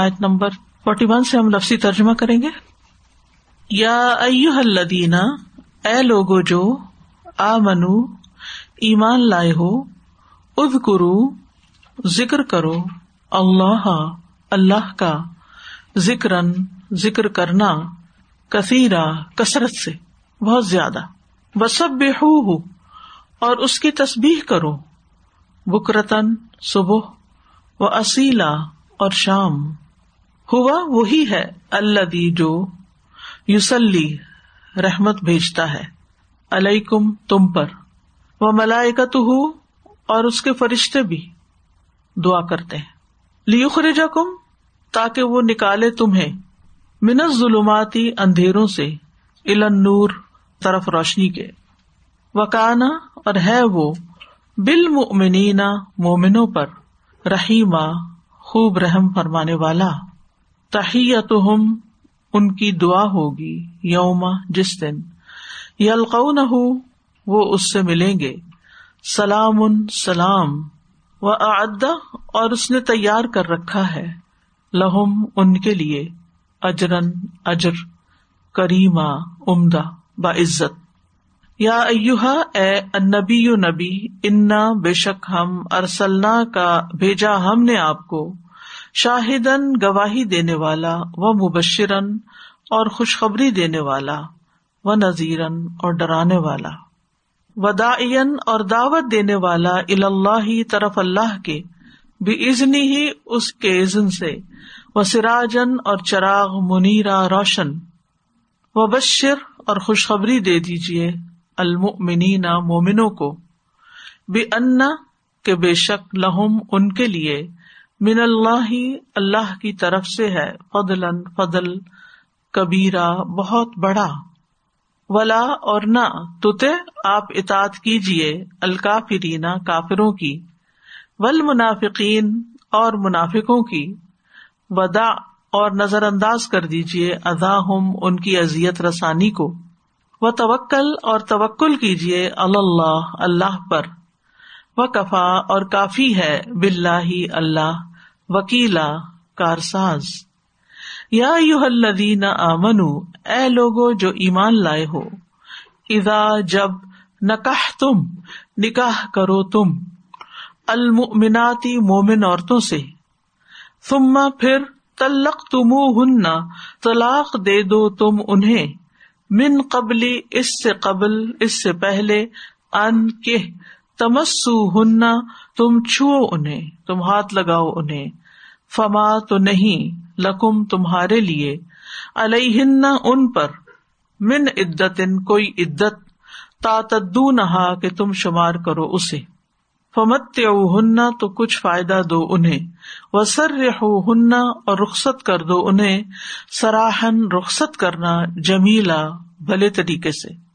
آیت number forty one سے ہم لفظی ترجمہ کریں گے۔ یا الدینہ اے لوگو جو آ منو ایمان لائے ہو اد کرو ذکر کرو۔ اللہ اللہ کا ذکر ذکر کرنا کثیرا کثرت سے، بہت زیادہ۔ بسب ہو اور اس کی تصبیح کرو۔ بکرتن صبح و اصیلا اور شام۔ ہوا وہی ہے اللہ دی جو یوسلی رحمت بھیجتا ہے۔ علیکم تم پر۔ وہ ملائکت ہو اور اس کے فرشتے بھی دعا کرتے ہیں۔ لیخرجا کم تاکہ وہ نکالے تمہیں۔ منت ظلماتی اندھیروں سے علن نور طرف روشنی کے۔ وکانا اور ہے وہ بال مومنوں پر رحیما خوب رحم فرمانے والا۔ تحیت ان کی دعا ہوگی یوما جس دن۔ یلقون ہو وہ اس سے ملیں گے۔ سلام ان سلام۔ و ادا اور اس نے تیار کر رکھا ہے۔ لہم، ان کے لیے۔ اجرن، اجر۔ کریما عمدہ بعزت یا ایوہا اے نبی نبی، انا بے شک ہم ارسلنا کا بھیجا ہم نے آپ کو۔ شاہدن گواہی دینے والا و مبشرن اور خوشخبری دینے والا و نذیرن اور ڈرانے والا۔ وداعین اور دعوت دینے والا اللہ طرف اللہ کے بھی ازنی ہی اس کے عزن سے۔ وہ سراجن اور چراغ منیرا روشن۔ و بشر اور خوشخبری دے دیجیے المنین مومنوں کو بے انا کے بے شک لہم ان کے لیے۔ من اللہ ہی اللہ کی طرف سے ہے فضل فضل کبیرا بہت بڑا۔ ولا اور نہ تتے آپ اطاط کیجیے الکافرینا کافروں کی۔ ول منافقین اور منافقوں کی۔ ودا اور نظر انداز کر دیجیے ادا ہم ان کی ازیت رسانی کو۔ وہ توکل اور توکل کیجیے اللہ اللہ پر۔ وہ کفا اور کافی ہے بلّہ اللہ۔ وکیلا کارساز۔ یا یو الدین آمنو، اے لوگو جو ایمان لائے ہو ادا جب نکاح تم نکاح کرو تم المناتی مومن عورتوں سے تما پھر تلق تم ہن طلاق دے دو تم انہیں، من قبلی اس سے قبل، اس سے پہلے، ان کے تمسو ہننا تم چھو انہیں، تم ہاتھ لگاؤ انہیں۔ فما تو نہیں، لکم تمہارے لیے۔ الہن ان پر۔ من عدت کوئی عدت۔ تا تدو نہا کہ تم شمار کرو اسے۔ فمت ہننا تو کچھ فائدہ دو انہیں۔ وسر ہننا اور رخصت کر دو انہیں۔ سراہن، رخصت کرنا جمیلا بھلے طریقے سے۔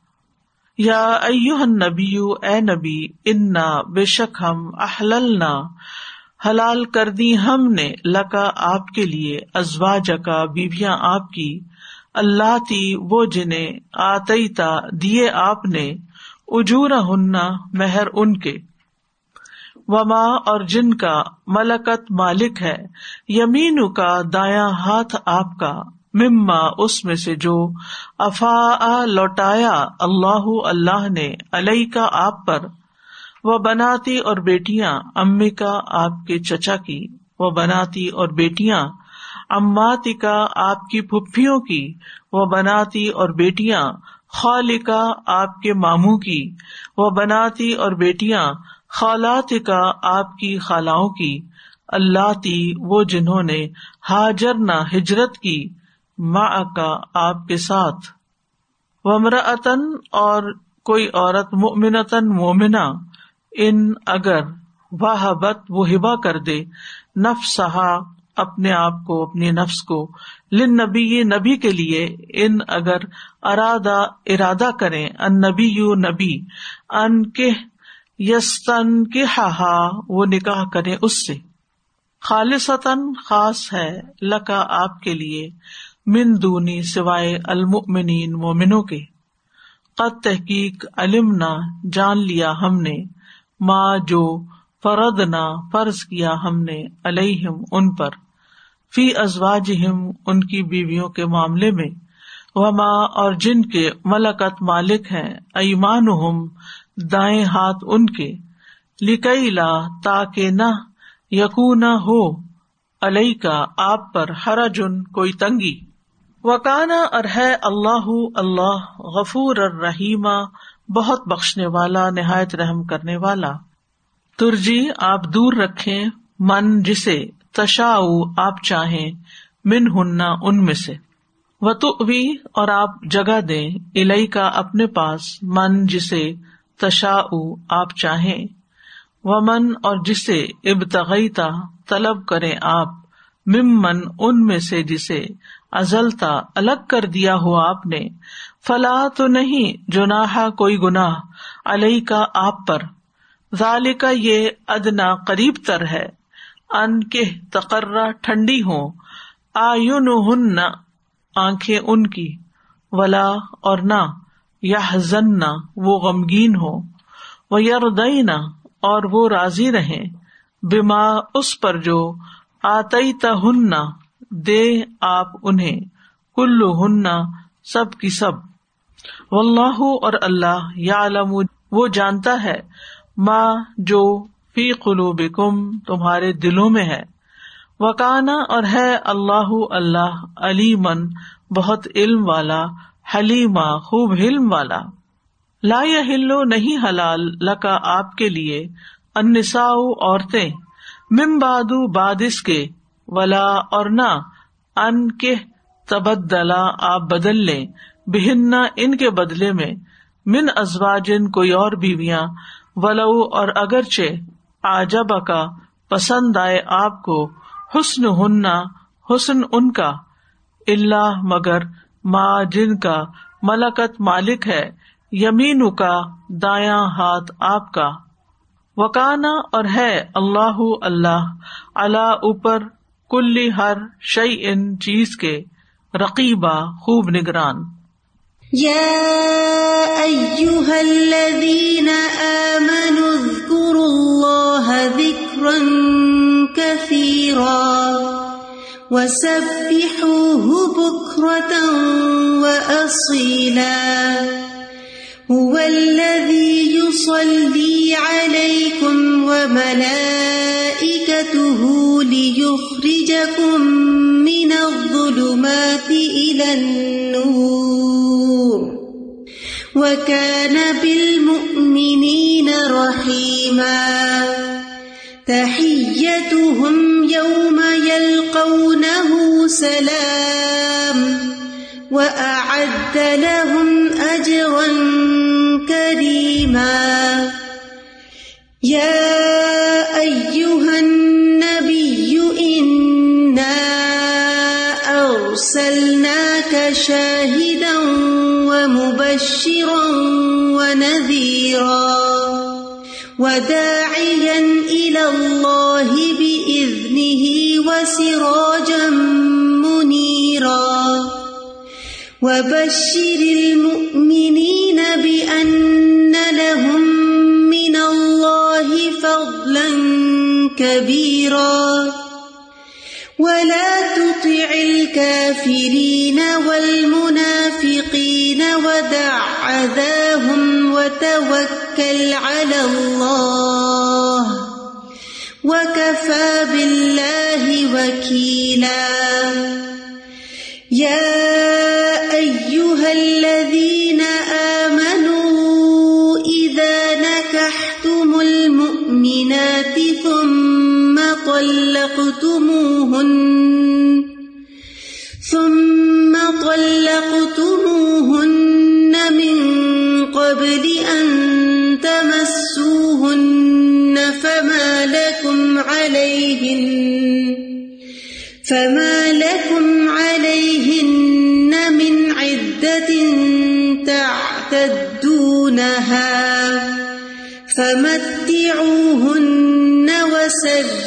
یا نبی اے نبی، انا بے شک ہم احللنا، حلال کر دی ہم نے لکا آپ کے لیے ازوا جکا بیویاں آپ کی، اللہ تی وہ جنہیں آتی تا دیے آپ نے اجور ہننا مہر ان کے۔ وما اور جن کا ملکت مالک ہے یمین کا دایا ہاتھ آپ کا۔ مما اس میں سے جو افا لوٹایا اللہ اللہ نے علیہ کا آپ پر، وہ بناتی اور بیٹیاں امی کا آپ کے چچا کی، وہ بناتی اور بیٹیاں اماتی کا آپ کی پھپھیوں کی، وہ بناتی اور بیٹیاں خال کا آپ کے ماموں کی، وہ بناتی اور بیٹیاں خالات کا آپ کی خالاؤں کی۔ اللہ تی، وہ جنہوں نے حاجر نہ ہجرت کی۔ ماں کا آپ کے ساتھ۔ ومراطن اور کوئی عورت مومنتن مومنا ان اگر واہ بت وہ ہبا کر دے۔ نف سہا اپنے آپ کو، اپنی نفس کو۔ لن نبی نبی کے لیے، ان اگر ارادہ ارادہ کرے ان نبی۔ یو نبی ان کے یستن کے ہا وہ نکاح کرے اس سے۔ خالصتاً خاص ہے، لکا آپ کے لیے۔ من دونی سوائے المؤمنین مومنوں کے۔ قد تحقیق علم نہ جان لیا ہم نے۔ ماں جو فرد نہ فرض کیا ہم نے الہم ان پر۔ فی ازواج ان کی بیویوں کے معاملے میں۔ وما، اور جن کے ملکت مالک ہیں ایمان دائیں ہاتھ ان کے۔ لکئی لا، تاکہ نہ یقون ہو علیہ کا آپ پر ہر جن کوئی تنگی۔ وکانا اور ہے اللہ اللہ غفور الرحیمہ بہت بخشنے والا، نہایت رحم کرنے والا۔ ترجی، آپ دور رکھیں، من جسے تشا آپ چاہیں من ہننا ان میں سے۔ و اور آپ جگہ دیں الئی کا اپنے پاس، من جسے تشا آپ چاہیں۔ و من اور جسے، ابتغیتا، طلب کریں آپ۔ ممن ان میں سے جسے ازلتا الگ کر دیا ہو آپ نے فلاح تو نہیں جناح کوئی گناہ علیہ کا آپ پر۔ ظال کا یہ ادنا قریب تر ہے۔ ان کے تقرر ٹھنڈی ہو آئن ہن آنکھیں ان کی۔ ولا اور نہ یا زن وہ غمگین ہو وہ یاردئی اور وہ راضی رہے بیما اس پر جو آتی تن دے آپ انہیں کلو ہن سب کی سب۔ و اللہ اور اللہ یا وہ جانتا ہے ماں جو فی قلو تمہارے دلوں میں ہے۔ وکانا اور ہے اللہ اللہ علی من بہت علم والا حلیما خوب علم والا۔ لا یا ہلو نہیں حلال لکا آپ کے لیے انسا عورتیں۔ ممبادو بادس کے، ولا اور نہ، ان کے تبدلا آپ بدل لیں بہننا ان کے بدلے میں، من ازواجن کوئی اور بیویاں، ولو اور اگرچہ آجب کا پسند آئے آپ کو حسن ہننا حسن ان کا، اللہ مگر ماں جن کا ملکت مالک ہے یمین کا دایا ہاتھ آپ کا۔ وکانا اور ہے اللہ اللہ اللہ اوپر کلی ہر شعی ان چیز کے رقیبہ خوب نگران۔ يا أيها الذين آمنوا اذكروا الله ذكرا كثيرا وسبحوه بكرة وأصيلا هو الذي يصلي عليكم وملائكته ليخرجكم من الظلمات إلى النور. وكان بالمؤمنين رحيما. تحيتهم يوم يلقونه سلام. وأعد لهم أجرا كريما. يا أيها النبي، إنا أرسلناك شاهدا ومبشرا ونذيرا. وداعيا إلى الله بإذنه وسراجا. وبشر المؤمنين بأن لهم من الله فضلا كبيرا. ولا تطع الكافرين والمنافقين ودع عذاهم وتوكل على الله. وكفى بالله وكيلا. يا أيها الذين آمنوا إذا نكحتم المؤمنات ثم طلقتموهن ثم طلقتموهن من قبل أن تمسوهن فما لكم عليهن، فما لكم تعتدونها فمتعوهن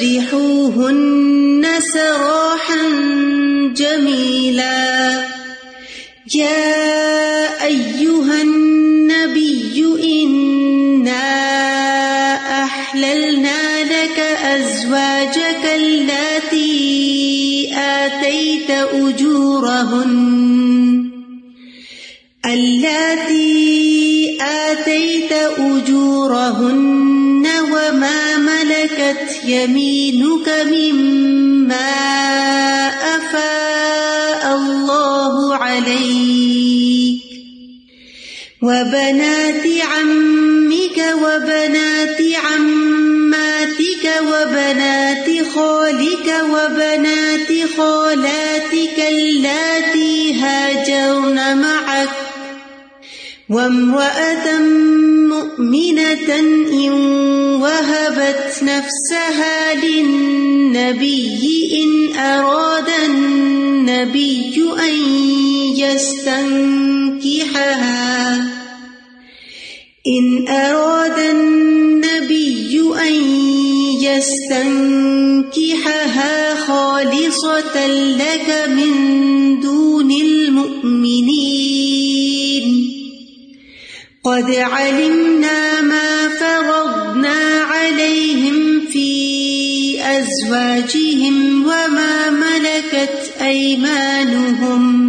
وسرحوهن سراحا جميلا يا أيها النبي إنا أحللنا لك أزواجك التي آتيت أجورهن يمينك مما أفاء الله عليك وبنات عمك وبنات عماتك وبنات خالك وبنات خالاتك اللاتي هاجرن معك وامرأة مؤمنة إن وهبت نفسها للنبي إن أراد النبي أن يستنكحها إن أراد النبي أن يستنكحها خالصة لك من دون المؤمنين قد علمنا ما فرضنا أزواجهم وما ملكت أيمانهم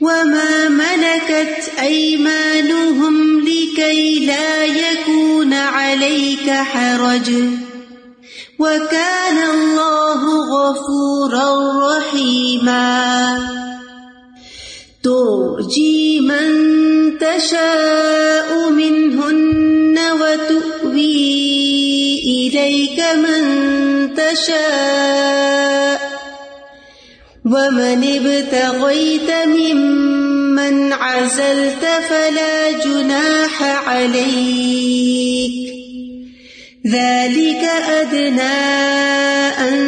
وما ملكت أيمانهم لكي لا يكون عليك حرج وكان الله غفورا رحيما ترجي من تشاء منهن تشاء ومن ابتغيت ممن عزلت فلا جناح عليك ذلك أدنى أن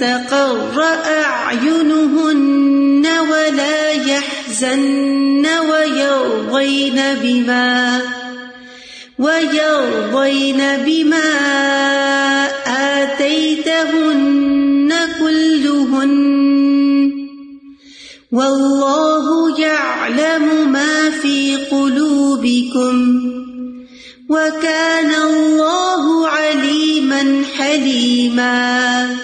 تقر أعينهن ولا يحزن ويرضين بما ويرضين بما آتيتهن كلهن والله يعلم ما في قلوبكم وكان الله عليما حليما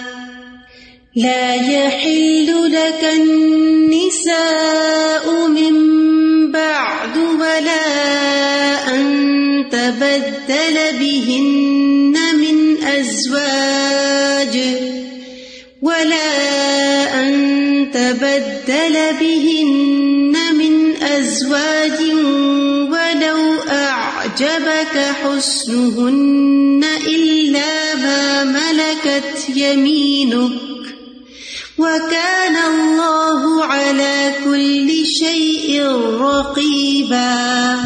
لا يحل لك النساء من بعد ولا أن تبدل ولا أن تبدل بهن من أزواج ولو أعجبك حسنهن إلا ما ملكت يمينك وكان الله على كل شيء رقيبا